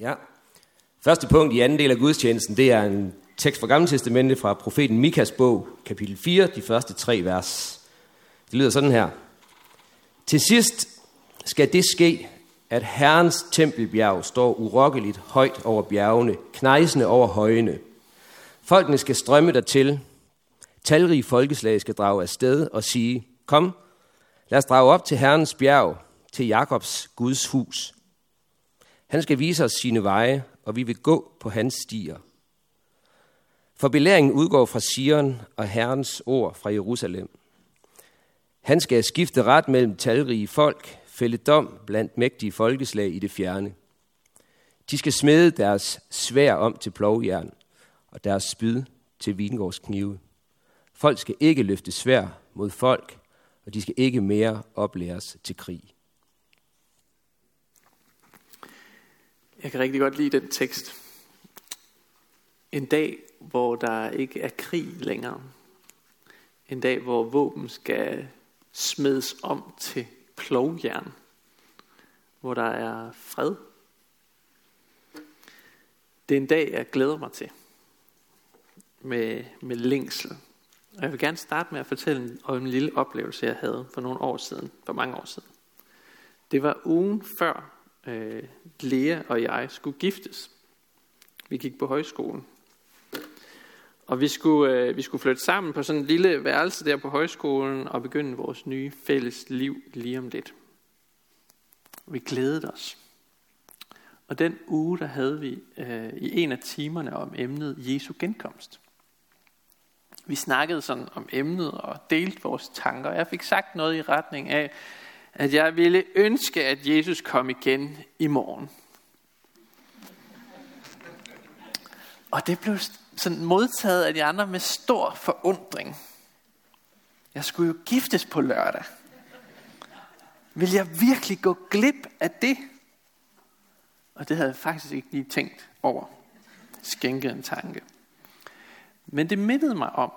Ja. Første punkt i anden del af gudstjenesten, det er en tekst fra Gamle Testamente fra profeten Mikas bog, kapitel 4, de første tre vers. Det lyder sådan her. Til sidst skal det ske, at Herrens tempelbjerg står urokkeligt højt over bjergene, knejsende over højene. Folkene skal strømme dertil. Talrige folkeslag skal drage afsted og sige, kom, lad os drage op til Herrens bjerg, til Jakobs Guds hus. Han skal vise os sine veje, og vi vil gå på hans stier. For belæringen udgår fra Sion og Herrens ord fra Jerusalem. Han skal skifte ret mellem talrige folk, fælde dom blandt mægtige folkeslag i det fjerne. De skal smede deres svær om til plovjern, og deres spyd til vingårdsknive. Folk skal ikke løfte svær mod folk, og de skal ikke mere oplæres til krig. Jeg kan rigtig godt lide den tekst. En dag, hvor der ikke er krig længere. En dag, hvor våben skal smedes om til plovjern. Hvor der er fred. Det er en dag, jeg glæder mig til. Med, med længsel. Og jeg vil gerne starte med at fortælle om en lille oplevelse, jeg havde for nogle år siden, for mange år siden. Det var ugen før øh, Lea og jeg skulle giftes. Vi gik på højskolen. Og vi skulle, øh, vi skulle flytte sammen på sådan en lille værelse der på højskolen og begynde vores nye fælles liv lige om lidt. Vi glædede os. Og den uge, der havde vi øh, i en af timerne om emnet Jesu genkomst. Vi snakkede sådan om emnet og delte vores tanker. Jeg fik sagt noget i retning af, at jeg ville ønske, at Jesus kom igen i morgen. Og det blev sådan modtaget af de andre med stor forundring. Jeg skulle jo giftes på lørdag. Vil jeg virkelig gå glip af det? Og det havde jeg faktisk ikke lige tænkt over. Skænket en tanke. Men det mindede mig om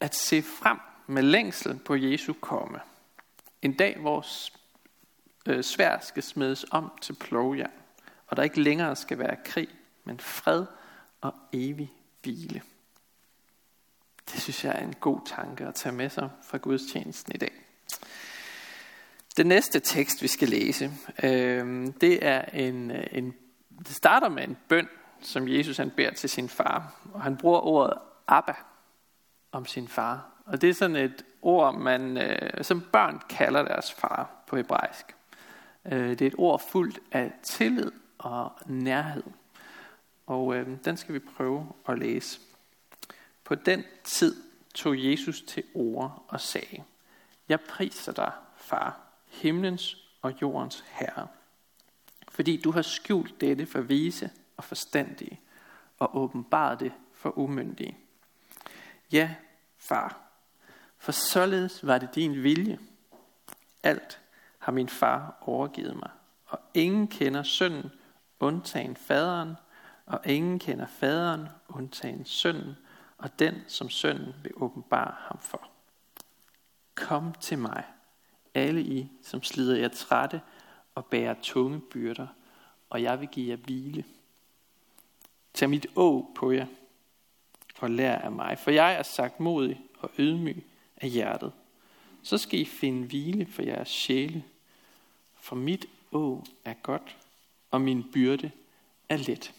at se frem med længsel på Jesu komme. En dag, hvor øh, svær skal smedes om til plovjern, og der ikke længere skal være krig, men fred og evig hvile. Det synes jeg er en god tanke at tage med sig fra Guds tjenesten i dag. Den næste tekst, vi skal læse, øh, det er en, øh, en, det starter med en bøn, som Jesus han beder til sin far. Og han bruger ordet Abba om sin far. Og det er sådan et ord, man, øh, som børn kalder deres far på hebraisk. Øh, det er et ord fuldt af tillid og nærhed. Og øh, den skal vi prøve at læse. På den tid tog Jesus til ord og sagde, Jeg priser dig, far, himlens og jordens herre, fordi du har skjult dette for vise og forstandige, og åbenbaret det for umyndige. Ja, far, for således var det din vilje. Alt har min far overgivet mig, og ingen kender sønnen, undtagen faderen, og ingen kender faderen, undtagen sønnen, og den, som sønnen vil åbenbare ham for. Kom til mig, alle I, som slider jer trætte og bærer tunge byrder, og jeg vil give jer hvile. Tag mit å på jer, og lær af mig, for jeg er sagt modig og ydmyg af hjertet. Så skal I finde hvile for jeres sjæle, for mit å er godt, og min byrde er let.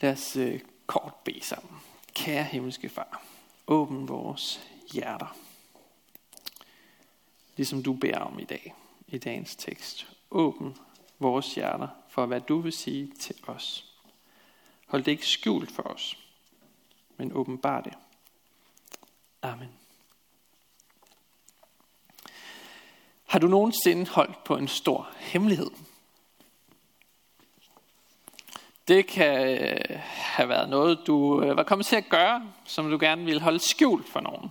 Lad os øh, kort bede sammen. Kære himmelske far, åbn vores hjerter. Ligesom du beder om i dag, i dagens tekst. Åbn vores hjerter for, hvad du vil sige til os. Hold det ikke skjult for os, men åbenbar det. Amen. Har du nogensinde holdt på en stor hemmelighed? Det kan øh, have været noget, du øh, var kommet til at gøre, som du gerne ville holde skjult for nogen.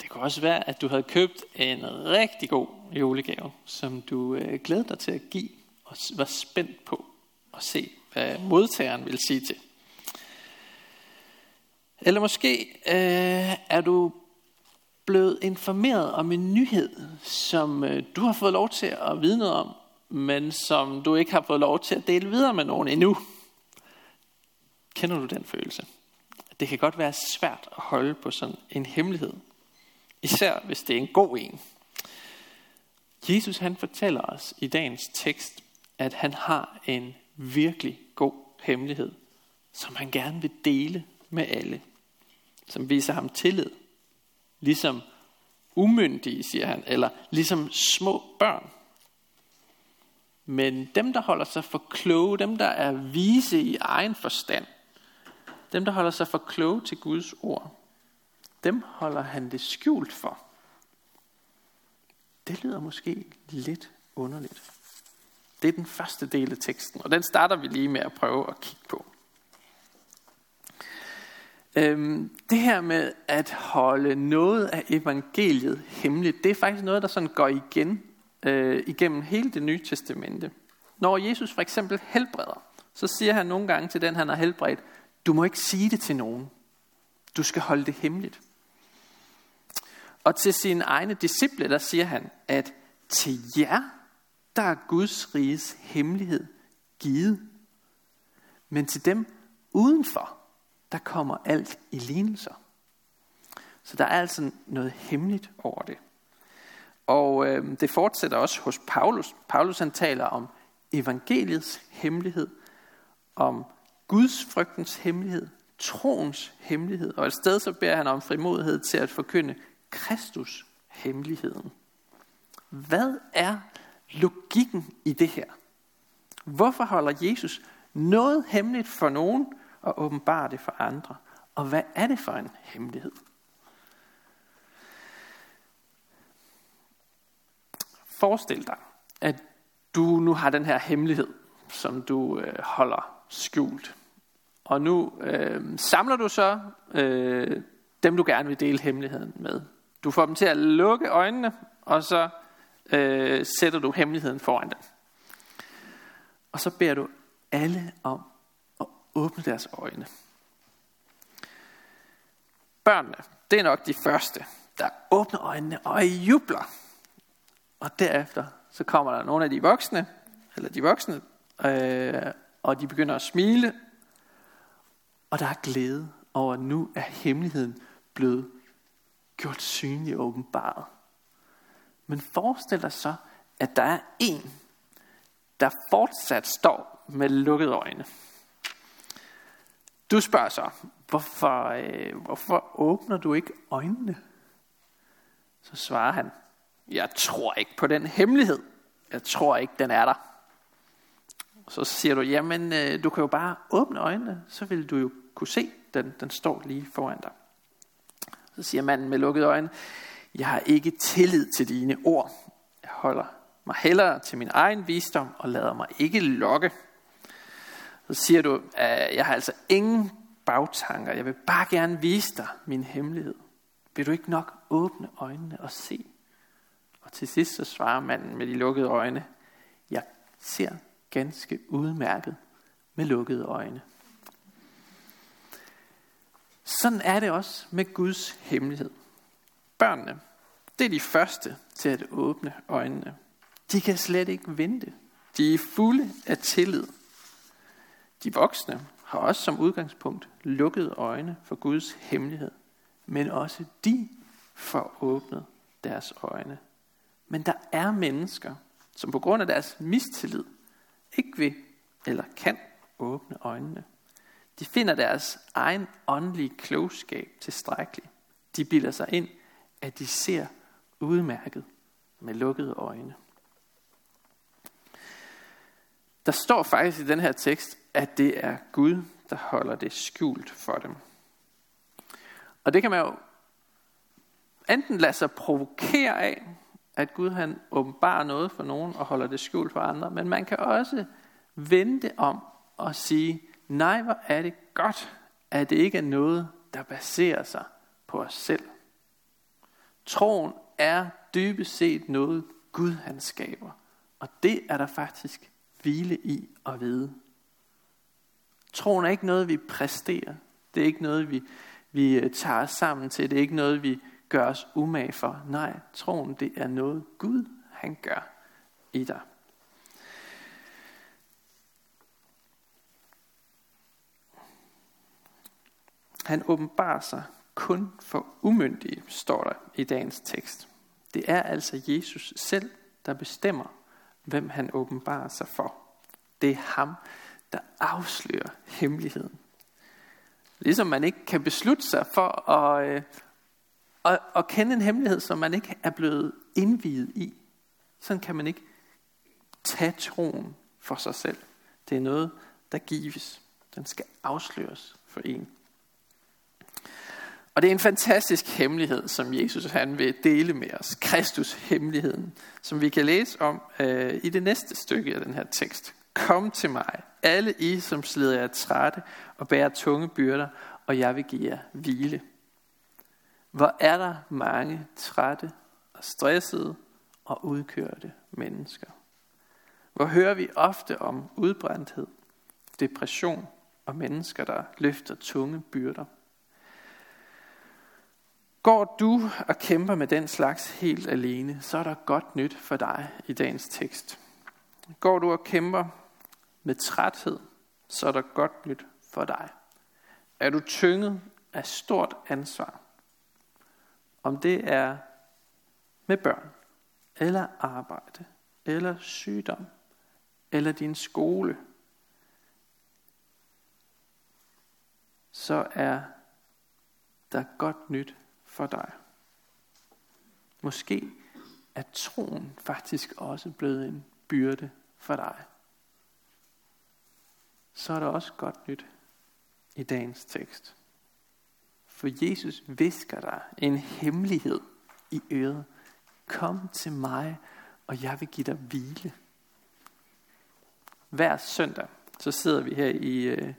Det kunne også være, at du havde købt en rigtig god julegave, som du øh, glædede dig til at give og var spændt på at se, hvad modtageren vil sige til. Eller måske øh, er du blevet informeret om en nyhed, som øh, du har fået lov til at vide noget om, men som du ikke har fået lov til at dele videre med nogen endnu. Kender du den følelse? Det kan godt være svært at holde på sådan en hemmelighed. Især hvis det er en god en. Jesus han fortæller os i dagens tekst, at han har en virkelig god hemmelighed, som han gerne vil dele med alle. Som viser ham tillid. Ligesom umyndige, siger han, eller ligesom små børn. Men dem, der holder sig for kloge, dem, der er vise i egen forstand, dem, der holder sig for kloge til Guds ord, dem holder han det skjult for. Det lyder måske lidt underligt. Det er den første del af teksten, og den starter vi lige med at prøve at kigge på. Øhm, det her med at holde noget af evangeliet hemmeligt, det er faktisk noget, der sådan går igen øh, igennem hele det nye testamente. Når Jesus for eksempel helbreder, så siger han nogle gange til den, han har helbredt, du må ikke sige det til nogen. Du skal holde det hemmeligt. Og til sine egne disciple, der siger han, at til jer, der er Guds riges hemmelighed givet. Men til dem udenfor, der kommer alt i lignelser. Så der er altså noget hemmeligt over det. Og øh, det fortsætter også hos Paulus. Paulus han taler om evangeliets hemmelighed, om Guds frygtens hemmelighed, troens hemmelighed, og et sted så beder han om frimodighed til at forkynde Kristus hemmeligheden. Hvad er logikken i det her? Hvorfor holder Jesus noget hemmeligt for nogen og åbenbarer det for andre? Og hvad er det for en hemmelighed? Forestil dig, at du nu har den her hemmelighed, som du øh, holder skjult. Og nu øh, samler du så øh, dem, du gerne vil dele hemmeligheden med. Du får dem til at lukke øjnene, og så øh, sætter du hemmeligheden foran dem. Og så beder du alle om at åbne deres øjne. Børnene, det er nok de første, der åbner øjnene og jubler. Og derefter så kommer der nogle af de voksne, eller de voksne, øh, og de begynder at smile, og der er glæde over, at nu er hemmeligheden blevet gjort synlig og åbenbaret. Men forestil dig så, at der er en, der fortsat står med lukkede øjne. Du spørger så, hvorfor, øh, hvorfor åbner du ikke øjnene? Så svarer han, jeg tror ikke på den hemmelighed. Jeg tror ikke, den er der. Og så siger du, jamen øh, du kan jo bare åbne øjnene, så vil du jo kunne se, den, den står lige foran dig. Så siger manden med lukkede øjne, jeg har ikke tillid til dine ord. Jeg holder mig hellere til min egen visdom og lader mig ikke lokke. Så siger du, at jeg har altså ingen bagtanker. Jeg vil bare gerne vise dig min hemmelighed. Vil du ikke nok åbne øjnene og se? Og til sidst så svarer manden med de lukkede øjne, jeg ser ganske udmærket med lukkede øjne. Sådan er det også med Guds hemmelighed. Børnene, det er de første til at åbne øjnene. De kan slet ikke vente. De er fulde af tillid. De voksne har også som udgangspunkt lukkede øjne for Guds hemmelighed. Men også de får åbnet deres øjne. Men der er mennesker, som på grund af deres mistillid ikke vil eller kan åbne øjnene. De finder deres egen åndelige klogskab tilstrækkelig. De bilder sig ind, at de ser udmærket med lukkede øjne. Der står faktisk i den her tekst, at det er Gud, der holder det skjult for dem. Og det kan man jo enten lade sig provokere af, at Gud han åbenbarer noget for nogen og holder det skjult for andre, men man kan også vente om og sige, nej, hvor er det godt, at det ikke er noget, der baserer sig på os selv. Troen er dybest set noget, Gud han skaber. Og det er der faktisk hvile i at vide. Troen er ikke noget, vi præsterer. Det er ikke noget, vi, vi øh, tager os sammen til. Det er ikke noget, vi gør os umage for. Nej, troen det er noget Gud, han gør i dig. Han åbenbarer sig kun for umyndige, står der i dagens tekst. Det er altså Jesus selv, der bestemmer, hvem han åbenbarer sig for. Det er ham, der afslører hemmeligheden. Ligesom man ikke kan beslutte sig for at, øh, at, at kende en hemmelighed, som man ikke er blevet indviet i. Sådan kan man ikke tage troen for sig selv. Det er noget, der gives. Den skal afsløres for en. Og det er en fantastisk hemmelighed, som Jesus han vil dele med os. Kristus hemmeligheden, som vi kan læse om øh, i det næste stykke af den her tekst. Kom til mig, alle I, som slider jer trætte og bærer tunge byrder, og jeg vil give jer hvile. Hvor er der mange trætte og stressede og udkørte mennesker. Hvor hører vi ofte om udbrændthed, depression og mennesker, der løfter tunge byrder. Går du og kæmper med den slags helt alene, så er der godt nyt for dig i dagens tekst. Går du og kæmper med træthed, så er der godt nyt for dig. Er du tynget af stort ansvar, om det er med børn, eller arbejde, eller sygdom, eller din skole, så er der godt nyt for dig. Måske er troen faktisk også blevet en byrde for dig. Så er der også godt nyt i dagens tekst. For Jesus visker dig en hemmelighed i øret. Kom til mig, og jeg vil give dig hvile. Hver søndag, så sidder vi her i, øh,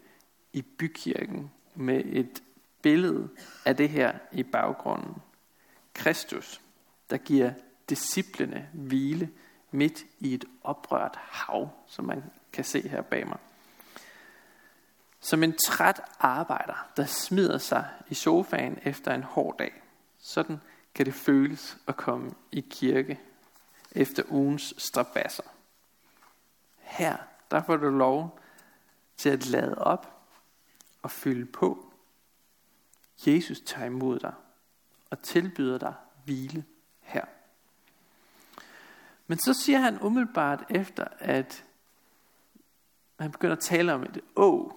i bykirken med et billede af det her i baggrunden. Kristus, der giver disciplene hvile midt i et oprørt hav, som man kan se her bag mig. Som en træt arbejder, der smider sig i sofaen efter en hård dag. Sådan kan det føles at komme i kirke efter ugens strabasser. Her, der får du lov til at lade op og fylde på Jesus tager imod dig og tilbyder dig hvile her. Men så siger han umiddelbart efter, at han begynder at tale om et å.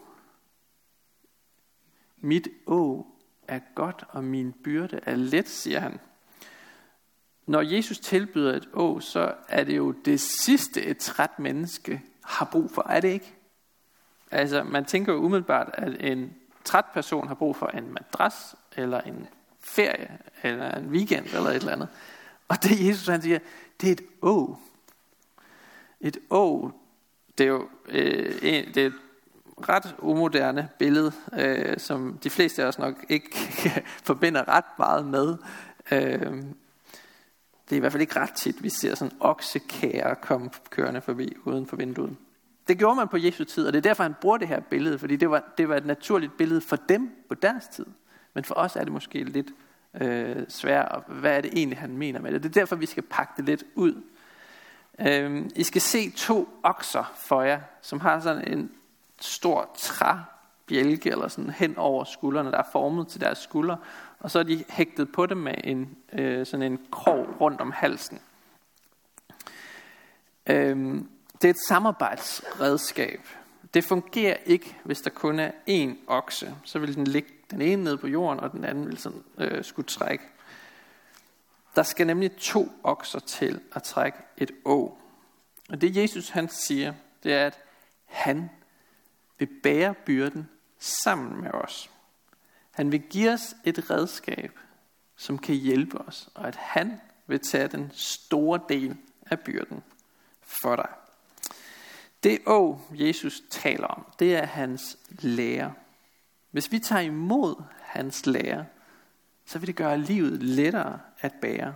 Mit å er godt, og min byrde er let, siger han. Når Jesus tilbyder et å, så er det jo det sidste, et træt menneske har brug for. Er det ikke? Altså, man tænker jo umiddelbart, at en træt person har brug for en madras, eller en ferie, eller en weekend, eller et eller andet. Og det Jesus han siger, det er et å. Et å, det er jo øh, en, det er et ret umoderne billede, øh, som de fleste af os nok ikke forbinder ret meget med. Øh, det er i hvert fald ikke ret tit, vi ser sådan oksekære komme kørende forbi uden for vinduet. Det gjorde man på Jesu tid, og det er derfor, han bruger det her billede, fordi det var, det var et naturligt billede for dem på deres tid. Men for os er det måske lidt øh, svært, hvad er det egentlig, han mener med det. Det er derfor, vi skal pakke det lidt ud. Øh, I skal se to okser for jer, som har sådan en stor træbjælke, eller sådan hen over skuldrene, der er formet til deres skuldre, og så er de hægtet på dem med en, øh, sådan en krog rundt om halsen. Øh, det er et samarbejdsredskab. Det fungerer ikke, hvis der kun er én okse. Så vil den ligge den ene nede på jorden, og den anden vil sådan, øh, skulle trække. Der skal nemlig to okser til at trække et å. Og det Jesus han siger, det er, at han vil bære byrden sammen med os. Han vil give os et redskab, som kan hjælpe os, og at han vil tage den store del af byrden for dig. Det å, Jesus taler om, det er hans lære. Hvis vi tager imod hans lære, så vil det gøre livet lettere at bære.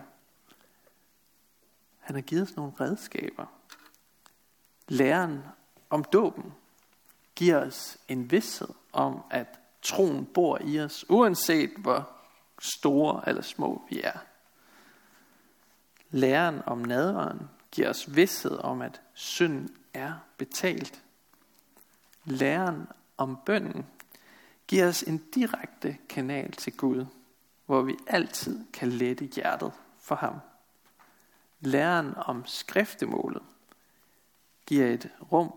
Han har givet os nogle redskaber. Læren om dåben giver os en vidshed om, at troen bor i os, uanset hvor store eller små vi er. Læren om nadveren giver os vidshed om, at synden er betalt. Læren om bønden giver os en direkte kanal til Gud, hvor vi altid kan lette hjertet for ham. Læren om skriftemålet giver et rum,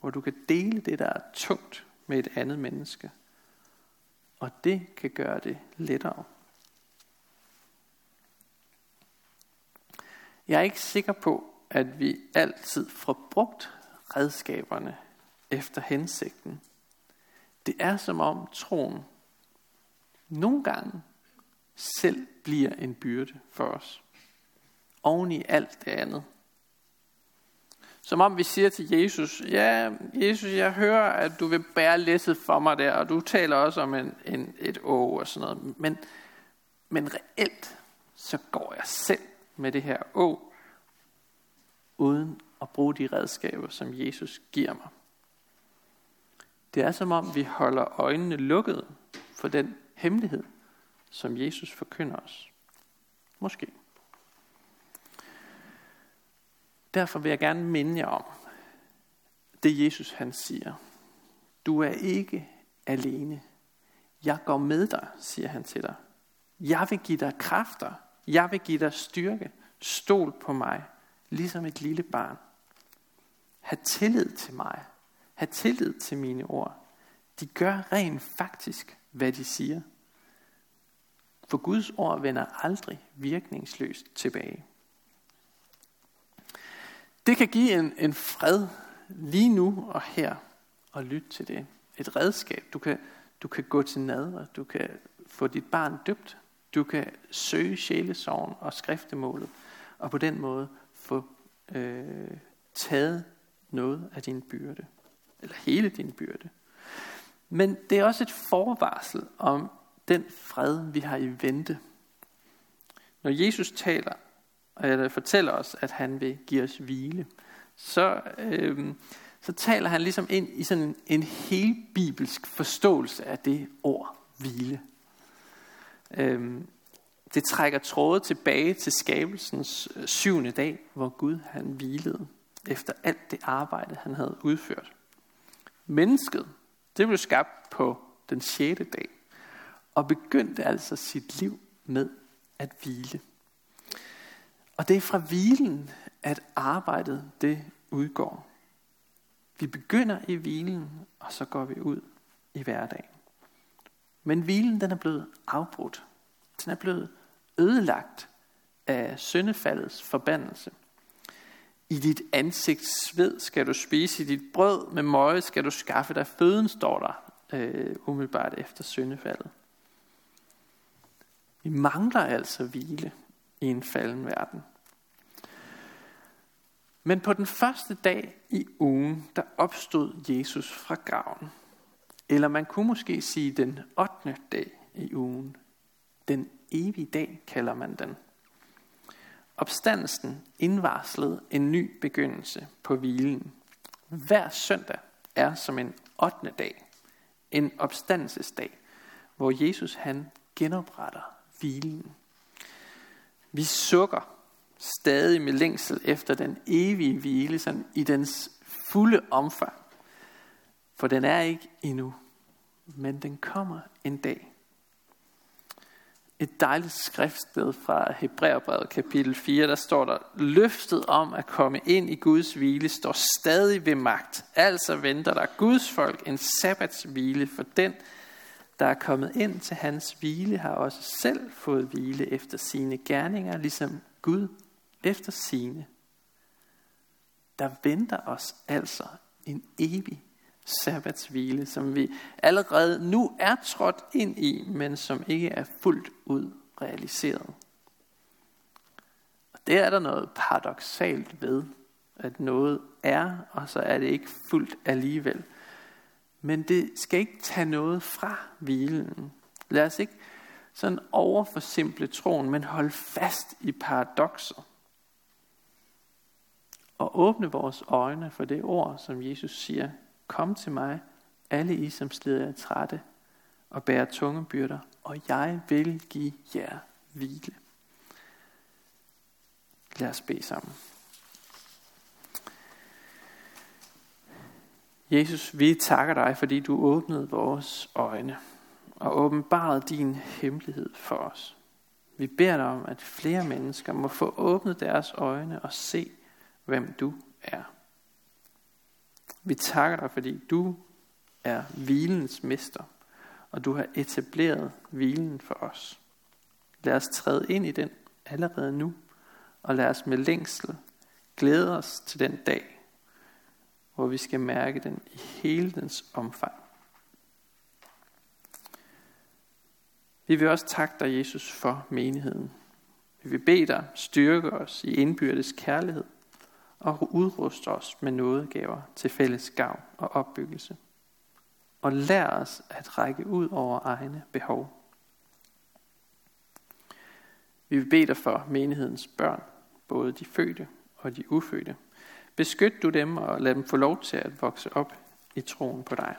hvor du kan dele det, der er tungt med et andet menneske. Og det kan gøre det lettere. Jeg er ikke sikker på, at vi altid får brugt redskaberne efter hensigten. Det er som om troen nogle gange selv bliver en byrde for os. Oven i alt det andet. Som om vi siger til Jesus, ja, Jesus, jeg hører, at du vil bære læsset for mig der, og du taler også om en, en, et å og sådan noget. Men, men reelt, så går jeg selv med det her å, uden at bruge de redskaber, som Jesus giver mig. Det er som om, vi holder øjnene lukkede for den hemmelighed, som Jesus forkynder os. Måske. Derfor vil jeg gerne minde jer om det Jesus han siger. Du er ikke alene. Jeg går med dig, siger han til dig. Jeg vil give dig kræfter. Jeg vil give dig styrke. Stol på mig, ligesom et lille barn. Ha' tillid til mig. Ha' tillid til mine ord. De gør rent faktisk, hvad de siger. For Guds ord vender aldrig virkningsløst tilbage. Det kan give en, en fred lige nu og her og lytte til det. Et redskab. Du kan, du kan gå til nadver. Du kan få dit barn døbt. Du kan søge sjælesorgen og skriftemålet. Og på den måde få øh, taget noget af din byrde. Eller hele din byrde. Men det er også et forvarsel om den fred, vi har i vente. Når Jesus taler eller fortæller os, at han vil give os hvile, så, øh, så taler han ligesom ind i sådan en, en helt bibelsk forståelse af det ord hvile. Øh, det trækker tråde tilbage til skabelsens øh, syvende dag, hvor Gud han hvilede efter alt det arbejde, han havde udført. Mennesket, det blev skabt på den sjette dag, og begyndte altså sit liv med at hvile. Og det er fra hvilen, at arbejdet det udgår. Vi begynder i hvilen, og så går vi ud i hverdagen. Men hvilen den er blevet afbrudt. Den er blevet ødelagt af syndefaldets forbandelse. I dit ansigts sved skal du spise, i dit brød med møje skal du skaffe dig føden, står der øh, umiddelbart efter syndefaldet. Vi mangler altså hvile i en falden verden. Men på den første dag i ugen, der opstod Jesus fra graven. Eller man kunne måske sige den 8. dag i ugen. Den evige dag kalder man den. Opstandelsen indvarslede en ny begyndelse på hvilen. Hver søndag er som en 8. dag, en opstandelsesdag, hvor Jesus han genopretter hvilen. Vi sukker stadig med længsel efter den evige hvile, sådan i dens fulde omfang. For den er ikke endnu, men den kommer en dag. Et dejligt skriftsted fra Hebræerbrevet kapitel 4, der står der, løftet om at komme ind i Guds hvile står stadig ved magt. Altså venter der Guds folk en sabbatshvile for den, der er kommet ind til hans hvile, har også selv fået hvile efter sine gerninger, ligesom Gud efter sine. Der venter os altså en evig sabbatshvile, som vi allerede nu er trådt ind i, men som ikke er fuldt ud realiseret. Og det er der noget paradoxalt ved, at noget er, og så er det ikke fuldt alligevel. Men det skal ikke tage noget fra hvilen. Lad os ikke sådan overforsimple troen, men holde fast i paradokset. Og åbne vores øjne for det ord, som Jesus siger, kom til mig, alle I, som slider jer trætte, og bærer tunge byrder, og jeg vil give jer hvile. Lad os bede sammen. Jesus, vi takker dig, fordi du åbnede vores øjne og åbenbarede din hemmelighed for os. Vi beder dig om, at flere mennesker må få åbnet deres øjne og se, hvem du er. Vi takker dig, fordi du er hvilens mester, og du har etableret hvilen for os. Lad os træde ind i den allerede nu, og lad os med længsel glæde os til den dag, hvor vi skal mærke den i hele dens omfang. Vi vil også takke dig, Jesus, for menigheden. Vi vil bede dig styrke os i indbyrdes kærlighed og udruste os med nådegaver til fælles gavn og opbyggelse. Og lær os at række ud over egne behov. Vi vil bede dig for menighedens børn, både de fødte og de ufødte. Beskyt du dem og lad dem få lov til at vokse op i troen på dig.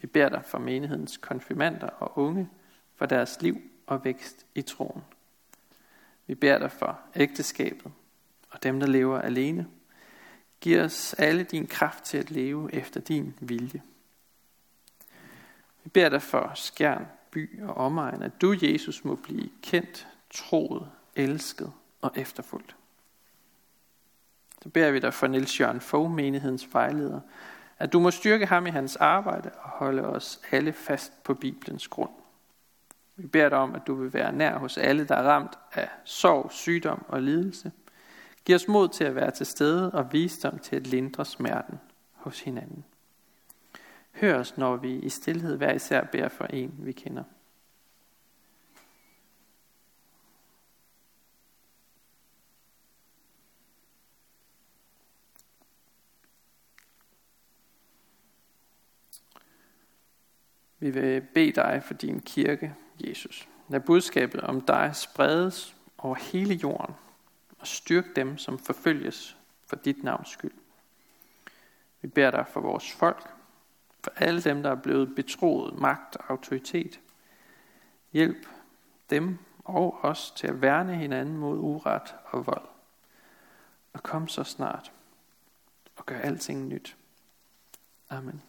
Vi beder dig for menighedens konfirmander og unge, for deres liv og vækst i troen. Vi beder dig for ægteskabet dem, der lever alene. Giv os alle din kraft til at leve efter din vilje. Vi beder dig for skærn, by og omegn, at du, Jesus, må blive kendt, troet, elsket og efterfulgt. Så beder vi dig for Niels Jørgen Fogh, menighedens vejleder, at du må styrke ham i hans arbejde og holde os alle fast på Bibelens grund. Vi beder dig om, at du vil være nær hos alle, der er ramt af sorg, sygdom og lidelse. Giv os mod til at være til stede og visdom til at lindre smerten hos hinanden. Hør os, når vi i stillhed hver især beder for en, vi kender. Vi vil bede dig for din kirke, Jesus. Lad budskabet om dig spredes over hele jorden og styrk dem, som forfølges for dit navns skyld. Vi beder dig for vores folk, for alle dem, der er blevet betroet magt og autoritet. Hjælp dem og os til at værne hinanden mod uret og vold. Og kom så snart og gør alting nyt. Amen.